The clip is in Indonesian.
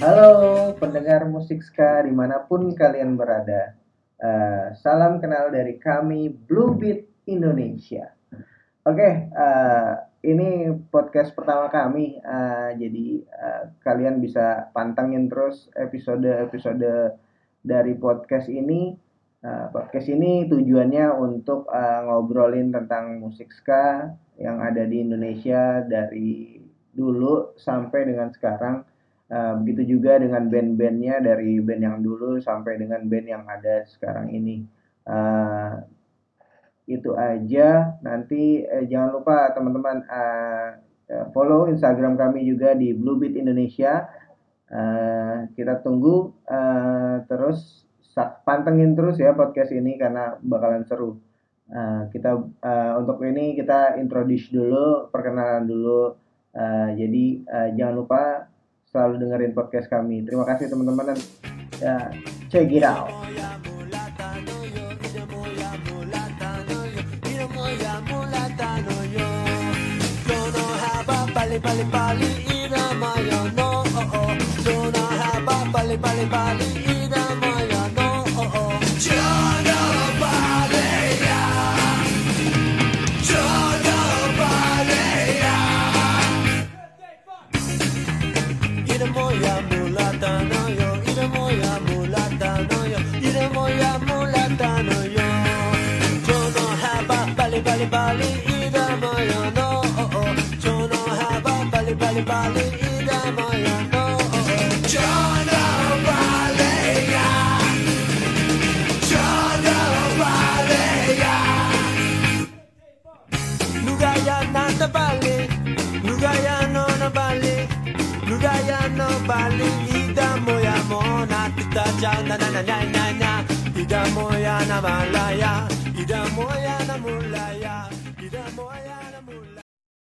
Halo pendengar musik ska di mana pun kalian berada. Eh, salam kenal dari kami Bluebeat Indonesia. Oke, eh, ini podcast pertama kami. eh, jadi eh, kalian bisa pantengin terus episode-episode dari podcast ini. Eh, podcast ini tujuannya untuk eh, ngobrolin tentang musik ska yang ada di Indonesia dari dulu sampai dengan sekarang. Uh, begitu juga dengan band-bandnya dari band yang dulu sampai dengan band yang ada sekarang ini. Uh, itu aja. Nanti eh, jangan lupa teman-teman uh, eh, follow Instagram kami juga di Bluebeat Indonesia. Uh, kita tunggu uh, terus pantengin terus ya podcast ini karena bakalan seru. Uh, kita uh, untuk ini kita introduce dulu, perkenalan dulu. Uh, jadi uh, jangan lupa selalu dengerin podcast kami. Terima kasih teman-teman dan ya, check it out. moya mulata no yo, ida moya mulata no oh oh. Dono haba pali pali pali, moya mulata no yo, ida moya mulata no yo, ida moya mulata no yo. Jono haba bali bali bali, ida moya no oh oh. Jono haba bali bali bali, İda moya na malaya, ida moya na mulaya, ida moya